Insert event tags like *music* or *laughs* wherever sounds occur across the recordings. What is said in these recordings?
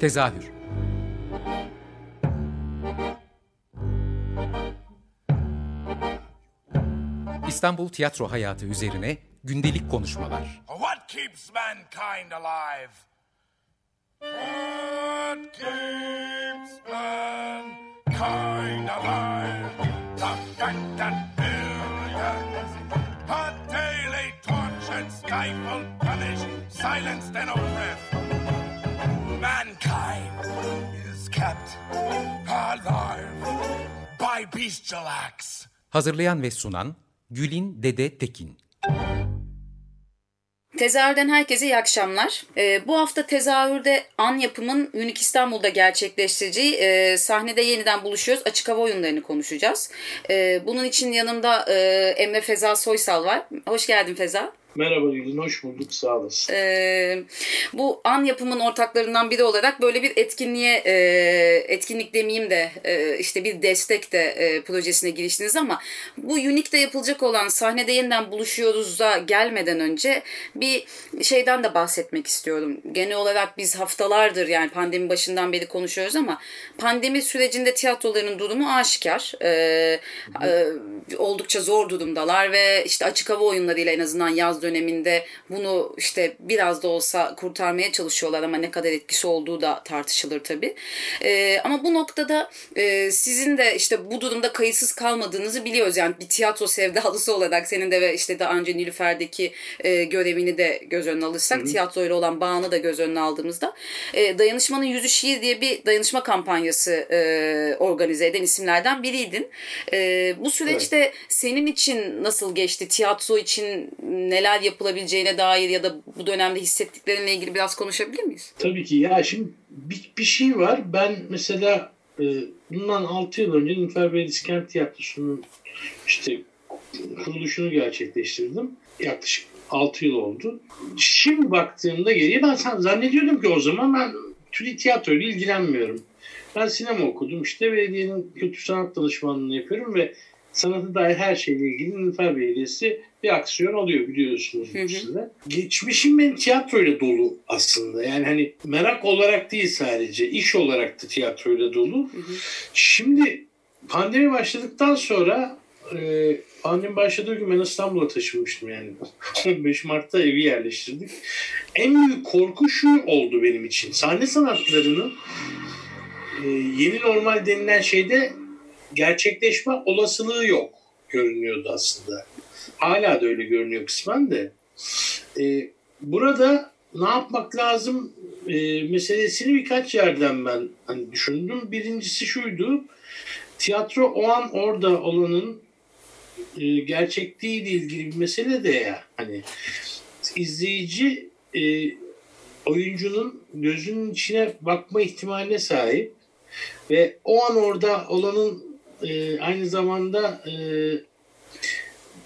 Tezahür İstanbul tiyatro hayatı üzerine gündelik konuşmalar. What keeps mankind alive? What keeps mankind alive? The billions are daily tortured, stifled, punished, silenced and oppressed. By. Hazırlayan ve sunan Gülin Dede Tekin. Tezahürden herkese iyi akşamlar. Ee, bu hafta tezahürde An Yapım'ın Unique İstanbul'da gerçekleştireceği e, sahnede yeniden buluşuyoruz. Açık hava oyunlarını konuşacağız. E, bunun için yanımda e, Emre Feza Soysal var. Hoş geldin Feza. Merhaba Gülün, hoş bulduk. Sağ olasın. Ee, bu an yapımın ortaklarından biri olarak böyle bir etkinliğe, e, etkinlik demeyeyim de e, işte bir destek de e, projesine giriştiniz ama bu Unique'de yapılacak olan sahnede yeniden buluşuyoruz da gelmeden önce bir şeyden de bahsetmek istiyorum. Genel olarak biz haftalardır yani pandemi başından beri konuşuyoruz ama pandemi sürecinde tiyatroların durumu aşikar. E, e, oldukça zor durumdalar ve işte açık hava oyunlarıyla en azından yaz döneminde bunu işte biraz da olsa kurtarmaya çalışıyorlar ama ne kadar etkisi olduğu da tartışılır tabii. E, ama bu noktada e, sizin de işte bu durumda kayıtsız kalmadığınızı biliyoruz. Yani bir tiyatro sevdalısı olarak senin de ve işte daha önce Nilüfer'deki e, görevini de göz önüne alırsak, tiyatroyla olan bağını da göz önüne aldığımızda e, Dayanışmanın Yüzü Şiir diye bir dayanışma kampanyası e, organize eden isimlerden biriydin. E, bu süreçte evet. senin için nasıl geçti? Tiyatro için neler neler yapılabileceğine dair ya da bu dönemde hissettiklerinle ilgili biraz konuşabilir miyiz? Tabii ki. Ya şimdi bir, bir şey var. Ben mesela e, bundan 6 yıl önce Nilüfer Beyliskent Tiyatrosu'nun işte kuruluşunu gerçekleştirdim. Yaklaşık 6 yıl oldu. Şimdi baktığımda geriye ben zannediyordum ki o zaman ben tiyatro ile ilgilenmiyorum. Ben sinema okudum işte belediyenin kültür sanat danışmanlığını yapıyorum ve sanatı dair her şeyle ilgili Nilüfer Belediyesi bir aksiyon alıyor biliyorsunuz hı size. Geçmişim benim tiyatroyla dolu aslında. Yani hani merak olarak değil sadece iş olarak da tiyatroyla dolu. Hı hı. Şimdi pandemi başladıktan sonra e, pandemi başladığı gün ben İstanbul'a taşınmıştım yani. *laughs* 15 Mart'ta evi yerleştirdik. En büyük korku şu oldu benim için. Sahne sanatlarının e, yeni normal denilen şeyde gerçekleşme olasılığı yok görünüyordu aslında. Hala da öyle görünüyor kısmen de. Ee, burada ne yapmak lazım e, meselesini birkaç yerden ben hani düşündüm. Birincisi şuydu. Tiyatro o an orada olanın e, gerçekliğiyle ilgili bir mesele de ya. Hani izleyici e, oyuncunun gözünün içine bakma ihtimaline sahip ve o an orada olanın e, aynı zamanda e,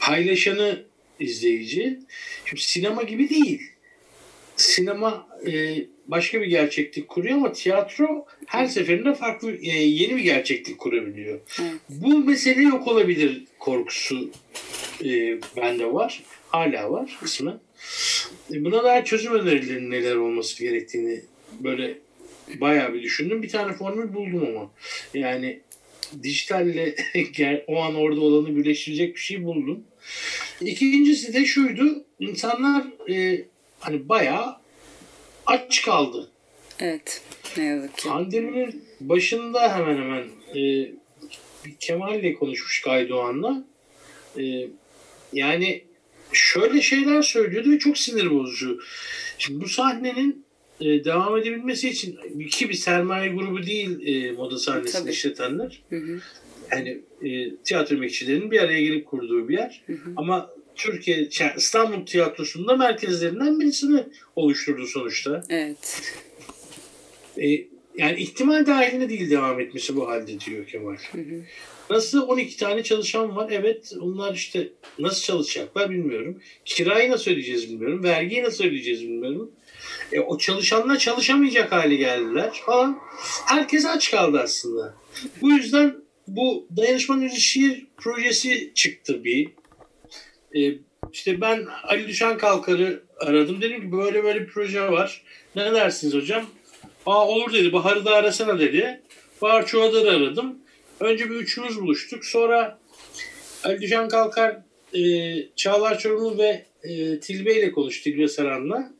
paylaşanı izleyici. Şimdi sinema gibi değil. Sinema e, başka bir gerçeklik kuruyor ama tiyatro her seferinde farklı e, yeni bir gerçeklik kurabiliyor. Evet. Bu mesele yok olabilir korkusu e, bende var. Hala var kısmen. E, buna dair çözüm önerilerinin neler olması gerektiğini böyle bayağı bir düşündüm. Bir tane formül buldum ama. Yani dijitalle *laughs* o an orada olanı birleştirecek bir şey buldum. İkincisi de şuydu. İnsanlar e, hani bayağı aç kaldı. Evet. Ne yazık ki. Pandeminin başında hemen hemen e, Kemal'le konuşmuş Gaydoğan'la. E, yani şöyle şeyler söylüyordu ve çok sinir bozucu. Şimdi bu sahnenin e, devam edebilmesi için ki bir sermaye grubu değil e, moda sahnesini Tabii. işletenler. Hı hı. Yani e, tiyatro emekçilerinin bir araya gelip kurduğu bir yer. Hı hı. Ama Türkiye, yani İstanbul tiyatrosunda merkezlerinden birisini oluşturdu sonuçta. Evet. E, yani ihtimal dahilinde değil devam etmesi bu halde diyor Kemal. Hı hı. Nasıl 12 tane çalışan var? Evet onlar işte nasıl çalışacaklar bilmiyorum. Kirayı nasıl ödeyeceğiz bilmiyorum. Vergiyi nasıl ödeyeceğiz bilmiyorum. E, o çalışanlar çalışamayacak hale geldiler falan. Herkes aç kaldı aslında. Bu yüzden bu dayanışmanın yüzü şiir projesi çıktı bir. E, işte ben Ali Düşen Kalkar'ı aradım. Dedim ki böyle böyle bir proje var. Ne dersiniz hocam? Aa olur dedi. Bahar'ı da arasana dedi. Bahar Çuvadar'ı aradım. Önce bir üçümüz buluştuk. Sonra Ali Can Kalkar, e, Çağlar Çorumlu ve e, Tilbe ile konuştu. Tilbe Saran'la.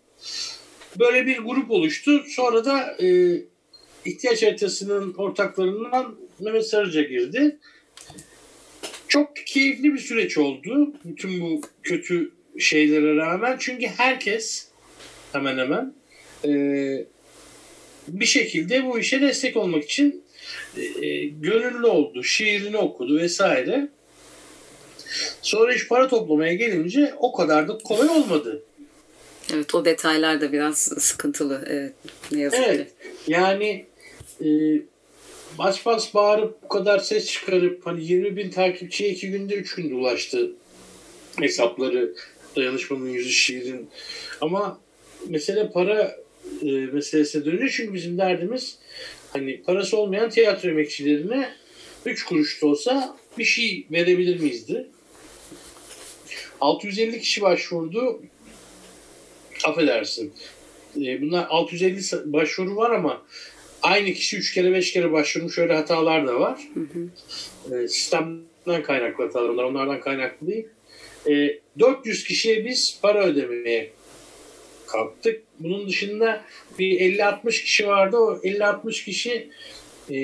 Böyle bir grup oluştu. Sonra da e, ihtiyaç haritasının ortaklarından Mehmet Sarıca girdi. Çok keyifli bir süreç oldu. Bütün bu kötü şeylere rağmen. Çünkü herkes hemen hemen e, bir şekilde bu işe destek olmak için e, gönüllü oldu. Şiirini okudu vesaire. Sonra iş para toplamaya gelince o kadar da kolay olmadı. Evet o detaylar da biraz sıkıntılı. Evet, ne yazık evet, ki. Yani e, bas bas bağırıp bu kadar ses çıkarıp hani 20 bin takipçiye iki günde üç günde ulaştı hesapları dayanışmanın yüzü şiirin. Ama mesele para e, meselesine dönüyor çünkü bizim derdimiz hani parası olmayan tiyatro emekçilerine 3 kuruş da olsa bir şey verebilir miyizdi? 650 kişi başvurdu. Affedersin. E, bunlar 650 başvuru var ama aynı kişi 3 kere 5 kere başvurmuş. Öyle hatalar da var. Hı hı. E, sistemden kaynaklı hatalar. Onlar onlardan kaynaklı değil. 400 kişiye biz para ödemeye kalktık. Bunun dışında bir 50-60 kişi vardı. O 50-60 kişi e,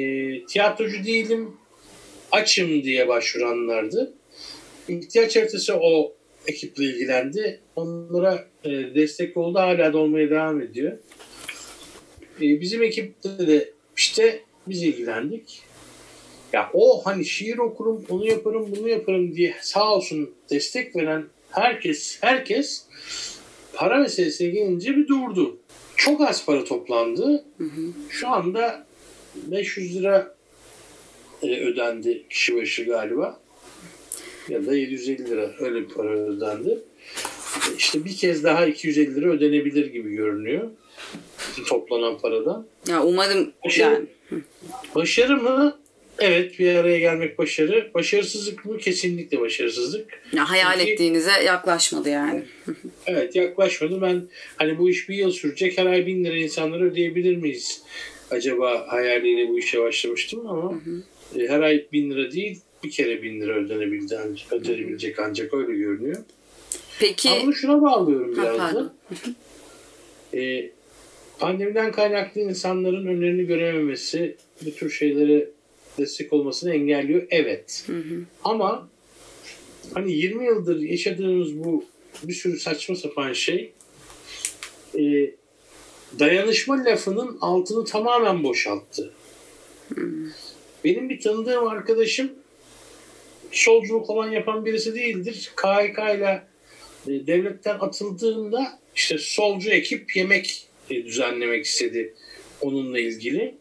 tiyatrocu değilim, açım diye başvuranlardı. İhtiyaç haritası o ekiple ilgilendi. Onlara e, destek oldu. Hala da olmaya devam ediyor. E, bizim ekipte de işte biz ilgilendik. Ya o hani şiir okurum, onu yaparım, bunu yaparım diye sağ olsun destek veren herkes herkes para meselesine gelince bir durdu. Çok az para toplandı. Hı hı. Şu anda 500 lira e, ödendi kişi başı galiba. Ya da 750 lira öyle bir para ödendi. İşte bir kez daha 250 lira ödenebilir gibi görünüyor. Toplanan paradan. Ya umarım başarı, yani. Başarı mı? Evet bir araya gelmek başarı. Başarısızlık mı? Kesinlikle başarısızlık. Ya hayal Çünkü, ettiğinize yaklaşmadı yani. evet yaklaşmadı. Ben hani bu iş bir yıl sürecek her ay bin lira insanlara ödeyebilir miyiz? Acaba hayaliyle bu işe başlamıştım ama hı hı. E, her ay bin lira değil bir kere bin lira ödenebildi, ödenebilecek ancak öyle görünüyor. Peki. Ama şuna bağlıyorum biraz da. e, pandemiden kaynaklı insanların önlerini görememesi bu tür şeylere destek olmasını engelliyor. Evet. Hı hı. Ama hani 20 yıldır yaşadığımız bu bir sürü saçma sapan şey e, dayanışma lafının altını tamamen boşalttı. Hı. Benim bir tanıdığım arkadaşım solculuk falan yapan birisi değildir. KHK ile e, devletten atıldığında işte solcu ekip yemek e, düzenlemek istedi onunla ilgili.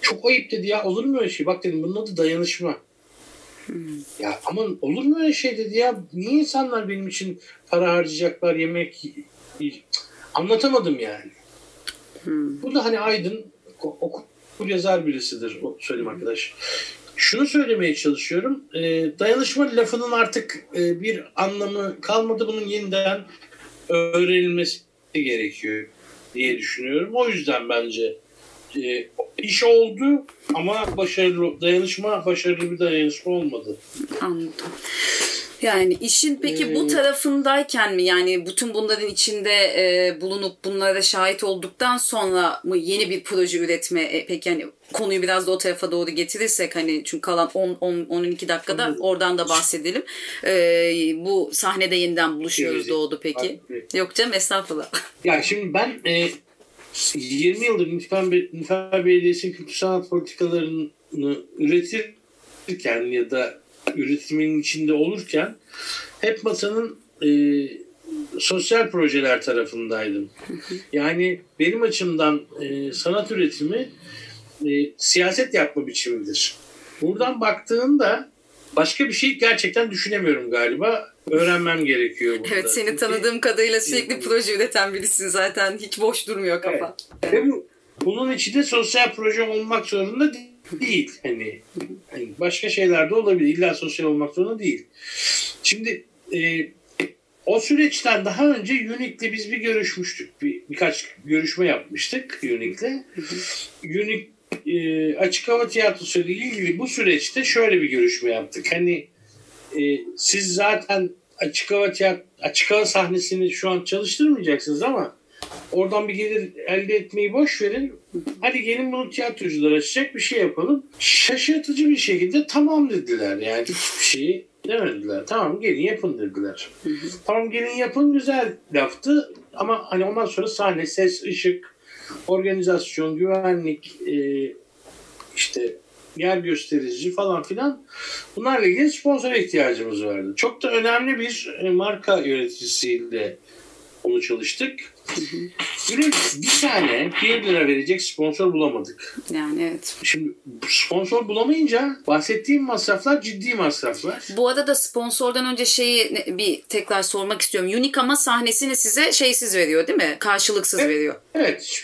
Çok ayıp dedi ya olur mu öyle şey? Bak dedim bunun adı dayanışma. Hmm. Ya aman olur mu öyle şey dedi ya. Niye insanlar benim için para harcayacaklar yemek anlatamadım yani. Hmm. Bu da hani Aydın okur yazar birisidir o söyleyeyim hmm. arkadaş. Şunu söylemeye çalışıyorum. E, dayanışma lafının artık e, bir anlamı kalmadı. Bunun yeniden öğrenilmesi gerekiyor diye düşünüyorum. O yüzden bence e, iş oldu ama başarılı dayanışma başarılı bir dayanışma olmadı. Anladım. Yani işin peki bu ee, tarafındayken mi yani bütün bunların içinde e, bulunup bunlara şahit olduktan sonra mı yeni bir proje üretme e, peki yani konuyu biraz da o tarafa doğru getirirsek hani çünkü kalan 10 10 12 dakikada Anladım. oradan da bahsedelim. E, bu sahnede yeniden buluşuyoruz doğdu peki. Yok canım estağfurullah. *laughs* Yani şimdi ben e, 20 yıldır Nifal Belediyesi kültür sanat politikalarını üretirken ya da üretimin içinde olurken hep masanın e, sosyal projeler tarafındaydım. *laughs* Yani benim açımdan e, sanat üretimi e, siyaset yapma biçimidir. Buradan baktığında başka bir şey gerçekten düşünemiyorum galiba. Öğrenmem gerekiyor burada. Evet seni tanıdığım kadarıyla sürekli proje üreten birisin zaten. Hiç boş durmuyor kafa. Evet. Ve bu, bunun içinde sosyal proje olmak zorunda değil değil. Hani, hani başka şeyler de olabilir. İlla sosyal olmak zorunda değil. Şimdi e, o süreçten daha önce Unique'le biz bir görüşmüştük. Bir, birkaç görüşme yapmıştık Unique'le. Unique e, açık hava tiyatrosu ile ilgili bu süreçte şöyle bir görüşme yaptık. Hani e, siz zaten açık hava tiyat açık hava sahnesini şu an çalıştırmayacaksınız ama oradan bir gelir elde etmeyi boş verin. Hadi gelin bunu tiyatrocular açacak bir şey yapalım. Şaşırtıcı bir şekilde tamam dediler. Yani hiçbir şeyi demediler. Tamam gelin yapın dediler. Tamam gelin yapın güzel laftı ama hani ondan sonra sahne, ses, ışık, organizasyon, güvenlik, e, işte yer gösterici falan filan bunlarla ilgili sponsora ihtiyacımız vardı. Çok da önemli bir marka yöneticisiyle onu çalıştık. Ürün bir tane 1 lira verecek sponsor bulamadık. Yani evet. Şimdi sponsor bulamayınca bahsettiğim masraflar ciddi masraflar. Bu arada sponsordan önce şeyi bir tekrar sormak istiyorum. Unique ama sahnesini size şeysiz veriyor değil mi? Karşılıksız Evet. veriyor. Evet.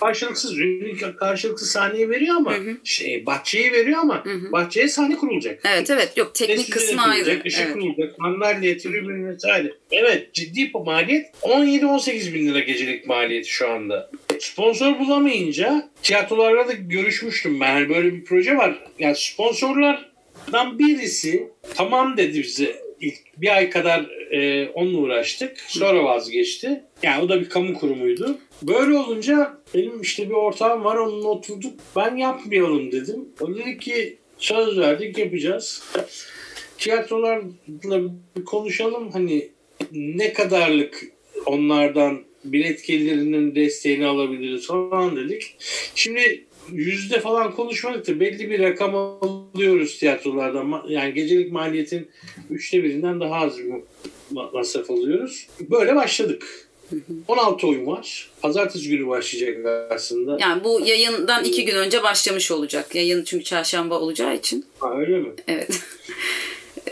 Karşılıksız Unique karşılıksız sahneyi veriyor ama şey bahçeyi veriyor ama bahçeye sahne kurulacak. Evet evet yok teknik kısmı ayrı. ışık Evet. kurulacak, sandalye, tribün vesaire. Evet ciddi bir maliyet. 17-18 bin lira gecelik maliyeti şu anda. Sponsor bulamayınca tiyatrolarla da görüşmüştüm ben. Hani böyle bir proje var. Yani sponsorlardan birisi tamam dedi bize. İlk bir ay kadar e, onunla uğraştık. Sonra vazgeçti. Yani o da bir kamu kurumuydu. Böyle olunca benim işte bir ortağım var onunla oturduk. Ben yapmayalım dedim. O dedi ki söz verdik yapacağız tiyatrolarla bir konuşalım hani ne kadarlık onlardan bilet gelirinin desteğini alabiliriz falan dedik. Şimdi yüzde falan konuşmadık da belli bir rakam alıyoruz tiyatrolardan. Yani gecelik maliyetin üçte birinden daha az bir ma- masraf alıyoruz. Böyle başladık. 16 oyun var. Pazartesi günü başlayacak aslında. Yani bu yayından iki gün önce başlamış olacak. Yayın çünkü çarşamba olacağı için. Ha, öyle mi? Evet. *laughs*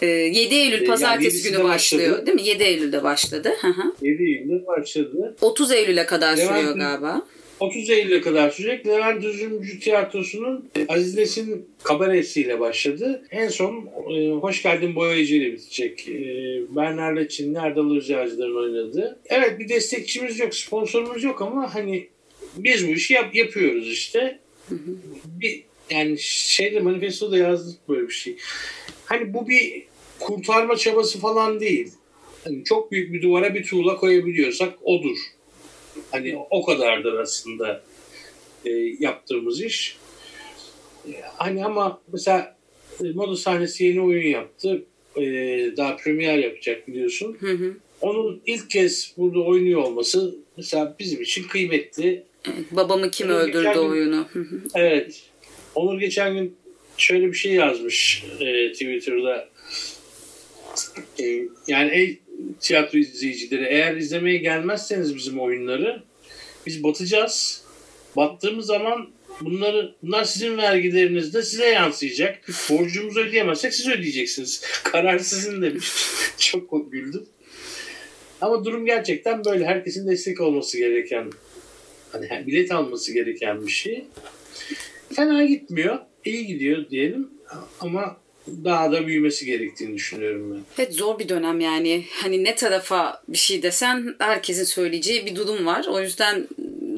Ee, 7 Eylül yani pazartesi yedisinde günü başlıyor başladı. değil mi? 7 Eylül'de başladı. Hı hı. 7 Eylül'de başladı. 30 Eylül'e kadar Levent- sürüyor galiba. 30 Eylül'e kadar sürecek. Levent Üzümcü Tiyatrosu'nun Aziz Nesin kabaresiyle başladı. En son e, Hoş Geldin Boyacı ile bitecek. E, Bernard Leçin'in Erdal Özcağcılar'ın oynadığı. Evet bir destekçimiz yok, sponsorumuz yok ama hani biz bu işi yap, yapıyoruz işte. Bir, yani şeyde manifestoda yazdık böyle bir şey. Hani bu bir kurtarma çabası falan değil. Hani çok büyük bir duvara bir tuğla koyabiliyorsak odur. Hani o kadardır aslında e, yaptığımız iş. E, Hani ama mesela e, moda sahnesi yeni oyun yaptı. E, daha premier yapacak biliyorsun. Hı hı. Onun ilk kez burada oynuyor olması mesela bizim için kıymetli. Babamı kim Onun öldürdü geçen gün- oyunu. Hı hı. Evet. Onur geçen gün şöyle bir şey yazmış e, Twitter'da. E, yani ey tiyatro izleyicileri eğer izlemeye gelmezseniz bizim oyunları biz batacağız. Battığımız zaman bunları bunlar sizin vergilerinizde size yansıyacak. Borcumuzu ödeyemezsek siz ödeyeceksiniz. *laughs* Karar sizin demiş. *laughs* Çok güldüm. Ama durum gerçekten böyle. Herkesin destek olması gereken hani bilet alması gereken bir şey. Fena gitmiyor. iyi gidiyor diyelim. Ama daha da büyümesi gerektiğini düşünüyorum ben. Evet zor bir dönem yani. Hani ne tarafa bir şey desen herkesin söyleyeceği bir durum var. O yüzden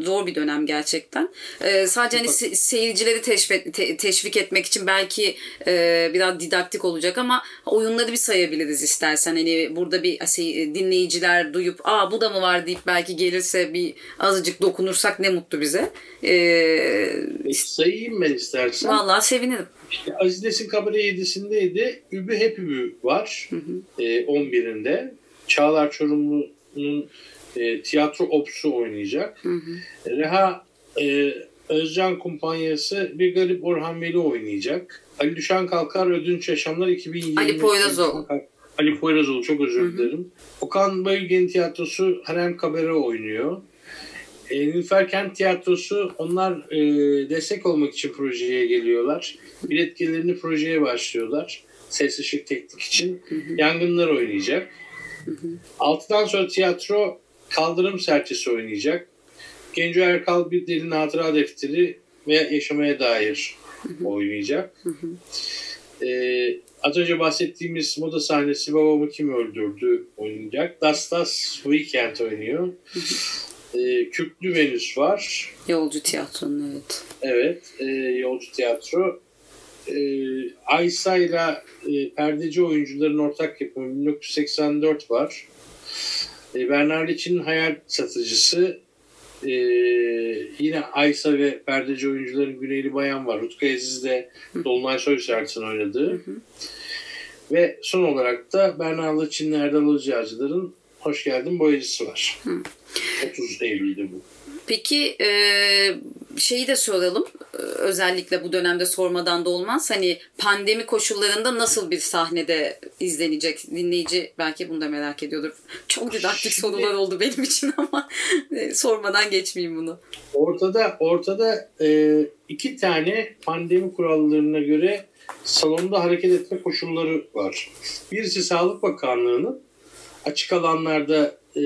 zor bir dönem gerçekten. Ee, sadece hani se- seyircileri teşvik, te- teşvik etmek için belki e, biraz didaktik olacak ama oyunları bir sayabiliriz istersen. Hani burada bir şey, dinleyiciler duyup aa bu da mı var deyip belki gelirse bir azıcık dokunursak ne mutlu bize. Ee, Peki sayayım ben istersen. vallahi sevinirim. İşte Aziz Nesin Kabare 7'sindeydi. Übü Hep Übü var. E, 11'inde. Çağlar Çorumlu'nun e, tiyatro opsu oynayacak. Reha e, Özcan kumpanyası Bir Garip Orhan Veli oynayacak. Ali Düşen Kalkar Ödünç Yaşamlar 2020. Ali Poyrazoğlu. Ali Poyrazoğlu çok özür dilerim. Okan Bayülgen Tiyatrosu Harem Kabare oynuyor. E, Nilüfer Kent Tiyatrosu onlar e, destek olmak için projeye geliyorlar. Bilet gelirini projeye başlıyorlar. Ses ışık teknik için. Yangınlar oynayacak. Altıdan sonra tiyatro Kaldırım Serçesi oynayacak. Genco Erkal bir derin hatıra defteri ve yaşamaya dair oynayacak. Ee, az önce bahsettiğimiz moda sahnesi Babamı Kim Öldürdü oynayacak. Das Das Weekend oynuyor. Ee, Kürklü Venüs var. Yolcu tiyatronun evet. Evet. E, yolcu tiyatro. E, Aysa ile perdeci oyuncuların ortak yapımı 1984 var. E, Bernard için hayal satıcısı e, yine Aysa ve perdeci oyuncuların Güneyli Bayan var. Utku Aziz de Dolunay Soysert'in oynadığı. Ve son olarak da Bernard Laçin'le Erdal Hocacılar'ın Hoş Geldin boyacısı var. Hı. 30 Eylül'de bu. Peki e, şeyi de soralım. Özellikle bu dönemde sormadan da olmaz. Hani pandemi koşullarında nasıl bir sahnede izlenecek? Dinleyici belki bunu da merak ediyordur. *laughs* Çok didaktik Şimdi, sorular oldu benim için ama e, sormadan geçmeyeyim bunu. Ortada ortada e, iki tane pandemi kurallarına göre salonda hareket etme koşulları var. Birisi Sağlık Bakanlığı'nın açık alanlarda e,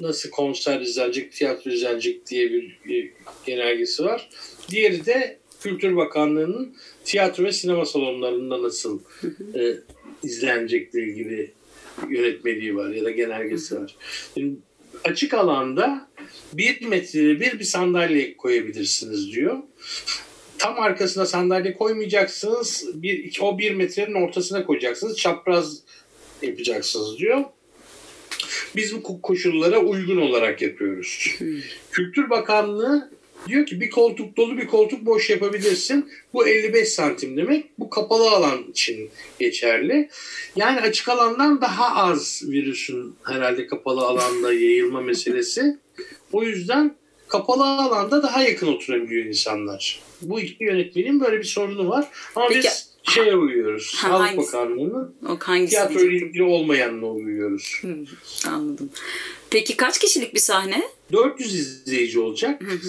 nasıl konser izlenecek, tiyatro izlenecek diye bir, bir genelgesi var. Diğeri de Kültür Bakanlığı'nın tiyatro ve sinema salonlarında nasıl e, izlenecekle ilgili yönetmeliği var ya da genelgesi var. Şimdi açık alanda bir metre bir bir sandalye koyabilirsiniz diyor. Tam arkasına sandalye koymayacaksınız. Bir, o bir metrenin ortasına koyacaksınız. Çapraz yapacaksınız diyor. Biz bu koşullara uygun olarak yapıyoruz. Hmm. Kültür Bakanlığı diyor ki bir koltuk dolu bir koltuk boş yapabilirsin. Bu 55 santim demek. Bu kapalı alan için geçerli. Yani açık alandan daha az virüsün herhalde kapalı alanda yayılma meselesi. O yüzden kapalı alanda daha yakın oturabiliyor insanlar. Bu iki yönetmenin böyle bir sorunu var. Ama Peki, biz şeye uyuyoruz. Ha, Sağlık hangisi? Bakanlığı'nın tiyatro ile ilgili olmayanla uyuyoruz. Hı, anladım. Peki kaç kişilik bir sahne? 400 izleyici olacak. Hı hı.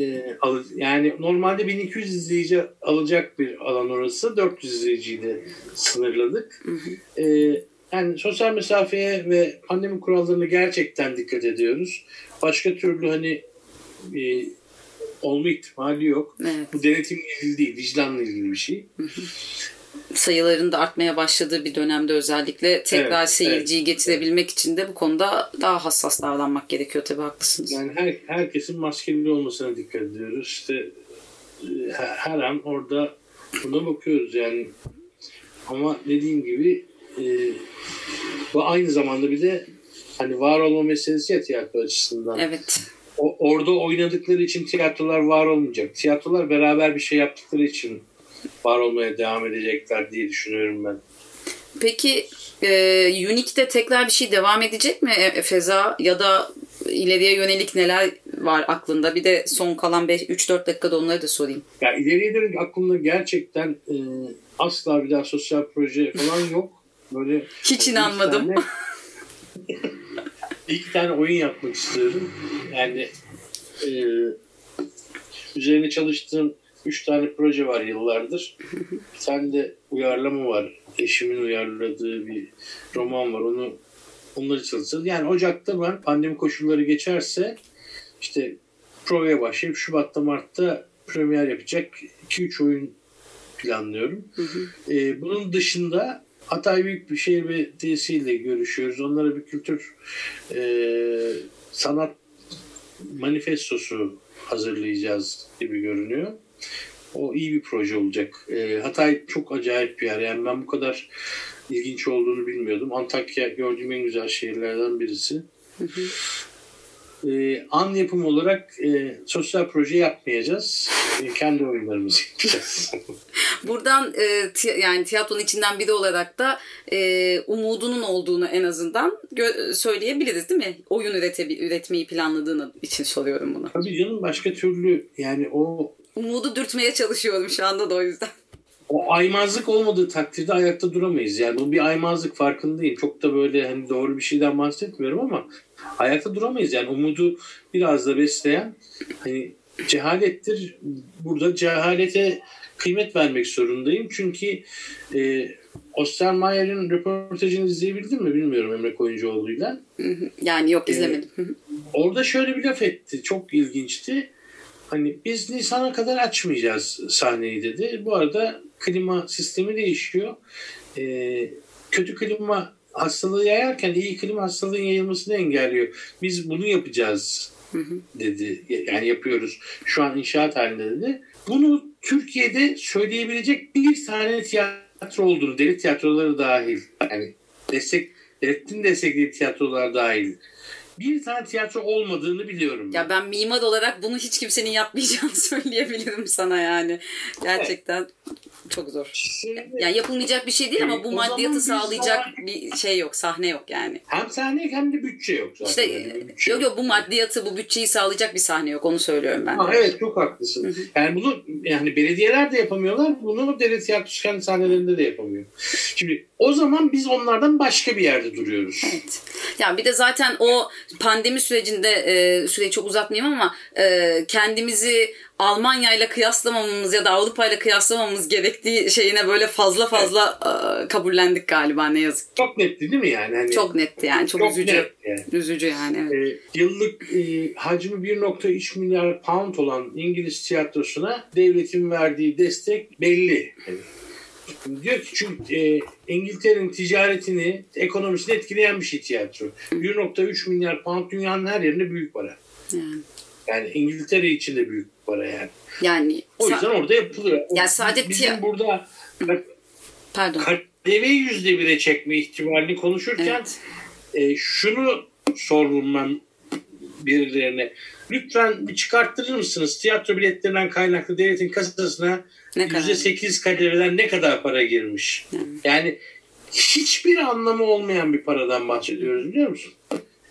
Ee, yani normalde 1200 izleyici alacak bir alan orası. 400 izleyiciyi de sınırladık. Hı hı. Ee, yani sosyal mesafeye ve pandemi kurallarına gerçekten dikkat ediyoruz. Başka türlü hani e, olma ihtimali yok. Evet. Bu denetimle ilgili değil, vicdanla ilgili bir şey. Sayıların da artmaya başladığı bir dönemde özellikle tekrar evet, seyirciyi evet, getirebilmek evet. için de bu konuda daha hassas davranmak gerekiyor tabii haklısınız. Yani her, herkesin maskeli olmasına dikkat ediyoruz. İşte e, her an orada buna bakıyoruz yani. Ama dediğim gibi e, bu aynı zamanda bir de hani var olma meselesi ya tiyatro açısından. Evet o, orada oynadıkları için tiyatrolar var olmayacak. Tiyatrolar beraber bir şey yaptıkları için var olmaya devam edecekler diye düşünüyorum ben. Peki e, Unique'de tekrar bir şey devam edecek mi e, Feza ya da ileriye yönelik neler var aklında? Bir de son kalan 3-4 dakikada onları da sorayım. Ya ileriye dönük aklımda gerçekten e, asla bir daha sosyal proje falan yok. Böyle hiç inanmadım. Tane, *laughs* iki tane oyun yapmak istiyorum. Yani e, üzerine çalıştığım üç tane proje var yıllardır. Bir tane de uyarlama var. Eşimin uyarladığı bir roman var. Onu onları çalışacağız. Yani Ocak'ta ben pandemi koşulları geçerse işte provaya başlayıp Şubat'ta Mart'ta premier yapacak 2-3 oyun planlıyorum. Hı hı. Ee, bunun dışında Hatay Büyükşehir Belediyesi ile görüşüyoruz. Onlara bir kültür e, sanat manifestosu hazırlayacağız gibi görünüyor. O iyi bir proje olacak. E, Hatay çok acayip bir yer. Yani ben bu kadar ilginç olduğunu bilmiyordum. Antakya gördüğüm en güzel şehirlerden birisi. Hı hı e, an yapım olarak e, sosyal proje yapmayacağız. E, kendi oyunlarımızı yapacağız. *laughs* Buradan e, ti- yani tiyatronun içinden biri olarak da e, umudunun olduğunu en azından gö- söyleyebiliriz değil mi? Oyun ürete- üretmeyi planladığını için soruyorum bunu. Tabii canım başka türlü yani o... Umudu dürtmeye çalışıyorum şu anda da o yüzden. O aymazlık olmadığı takdirde ayakta duramayız. Yani bu bir aymazlık farkındayım. Çok da böyle hani doğru bir şeyden bahsetmiyorum ama ayakta duramayız. Yani umudu biraz da besleyen hani cehalettir. Burada cehalete kıymet vermek zorundayım. Çünkü e, Ostermayer'in röportajını izleyebildin mi bilmiyorum Emre Koyuncuoğlu'yla. Yani yok izlemedim. Ee, orada şöyle bir laf etti. Çok ilginçti. Hani biz Nisan'a kadar açmayacağız sahneyi dedi. Bu arada klima sistemi değişiyor. E, kötü klima hastalığı yayarken iyi klima hastalığın yayılmasını engelliyor. Biz bunu yapacağız dedi. Yani yapıyoruz. Şu an inşaat halinde dedi. Bunu Türkiye'de söyleyebilecek bir tane tiyatro olduğunu, devlet tiyatroları dahil. Yani destek, devletin desteklediği tiyatrolar dahil bir tane tiyatro olmadığını biliyorum. Ya ben mimar olarak bunu hiç kimsenin yapmayacağını *laughs* söyleyebilirim sana yani. Gerçekten çok zor. Şimdi, yani yapılmayacak bir şey değil ama bu maddiyatı sağlayacak daha... bir şey yok, sahne yok yani. Hem sahne hem de bütçe yok zaten. İşte yani bütçe yok yok bu maddiyatı, bu bütçeyi sağlayacak bir sahne yok. Onu söylüyorum ben. Ha, evet çok haklısın. Yani bunu yani belediyeler de yapamıyorlar. Bunu devlet tiyatrosu kendi sahnelerinde de yapamıyor. Şimdi o zaman biz onlardan başka bir yerde duruyoruz. Evet. Ya bir de zaten o pandemi sürecinde e, süreyi çok uzatmayayım ama e, kendimizi Almanya ile kıyaslamamamız ya da Avrupa ile kıyaslamamamız gerektiği şeyine böyle fazla fazla evet. e, kabullendik galiba ne yazık Çok netti değil mi yani? Hani, çok netti yani çok, çok üzücü. Net yani. Üzücü yani. Evet. E, yıllık e, hacmi 1.3 milyar pound olan İngiliz tiyatrosuna devletin verdiği destek belli. Yani Diyor ki çünkü e, İngiltere'nin ticaretini, ekonomisini etkileyen bir şey tiyatro. 1.3 milyar pound dünyanın her yerinde büyük para. Yani. yani İngiltere için de büyük para yani. Yani o yüzden orada yapılıyor. Yani sadece bizim burada Pardon. KDV yüzde bire çekme ihtimalini konuşurken evet. e, şunu ben birilerine. Lütfen bir çıkarttırır mısınız? Tiyatro biletlerinden kaynaklı devletin kasasına %8 KDV'den ne kadar para girmiş? Yani hiçbir anlamı olmayan bir paradan bahsediyoruz biliyor musun?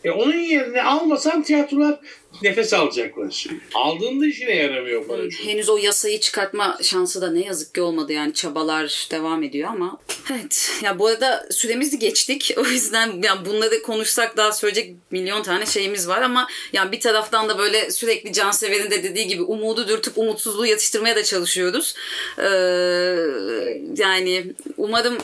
E onun yerine almasan tiyatrolar nefes alacaklar. Aldığında işine yaramıyor para çünkü. Henüz o yasayı çıkartma şansı da ne yazık ki olmadı yani çabalar devam ediyor ama. Evet ya bu arada süremizi geçtik *laughs* o yüzden yani bunları konuşsak daha söyleyecek milyon tane şeyimiz var ama yani bir taraftan da böyle sürekli Cansever'in de dediği gibi umudu dürtüp umutsuzluğu yatıştırmaya da çalışıyoruz. Ee, yani umarım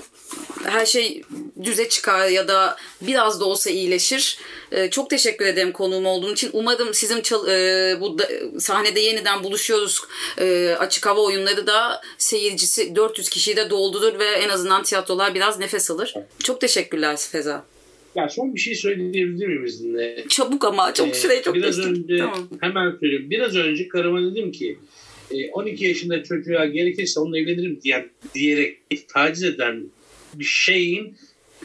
her şey düze çıkar ya da biraz da olsa iyileşir. Ee, çok teşekkür ederim konuğum olduğun için. Umarım sizin çal- e, bu da, sahnede yeniden buluşuyoruz. E, açık hava oyunları da seyircisi 400 kişiyi de doldurur ve en azından tiyatrolar biraz nefes alır. Çok teşekkürler Feza. Ya son bir şey söyleyebilir miyim izninle? Çabuk ama çok ee, süre çok Biraz geçtik. önce tamam. hemen söyleyeyim. Biraz önce karıma dedim ki 12 e, yaşında çocuğa gerekirse onunla evlenirim diye, diyerek taciz eden bir şeyin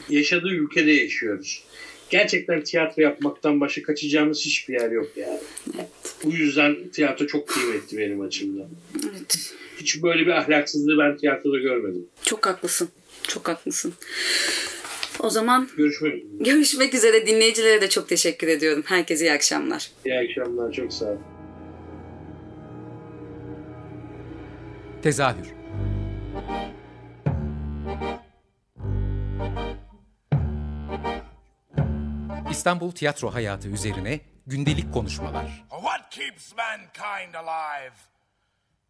yaşadığı ülkede yaşıyoruz gerçekten tiyatro yapmaktan başka kaçacağımız hiçbir yer yok yani. Evet. Bu yüzden tiyatro çok kıymetli benim açımdan. Evet. Hiç böyle bir ahlaksızlığı ben tiyatroda görmedim. Çok haklısın. Çok haklısın. O zaman görüşmek, görüşmek üzere. Dinleyicilere de çok teşekkür ediyorum. Herkese iyi akşamlar. İyi akşamlar. Çok sağ olun. Tezahür İstanbul tiyatro hayatı üzerine gündelik konuşmalar. What keeps mankind alive?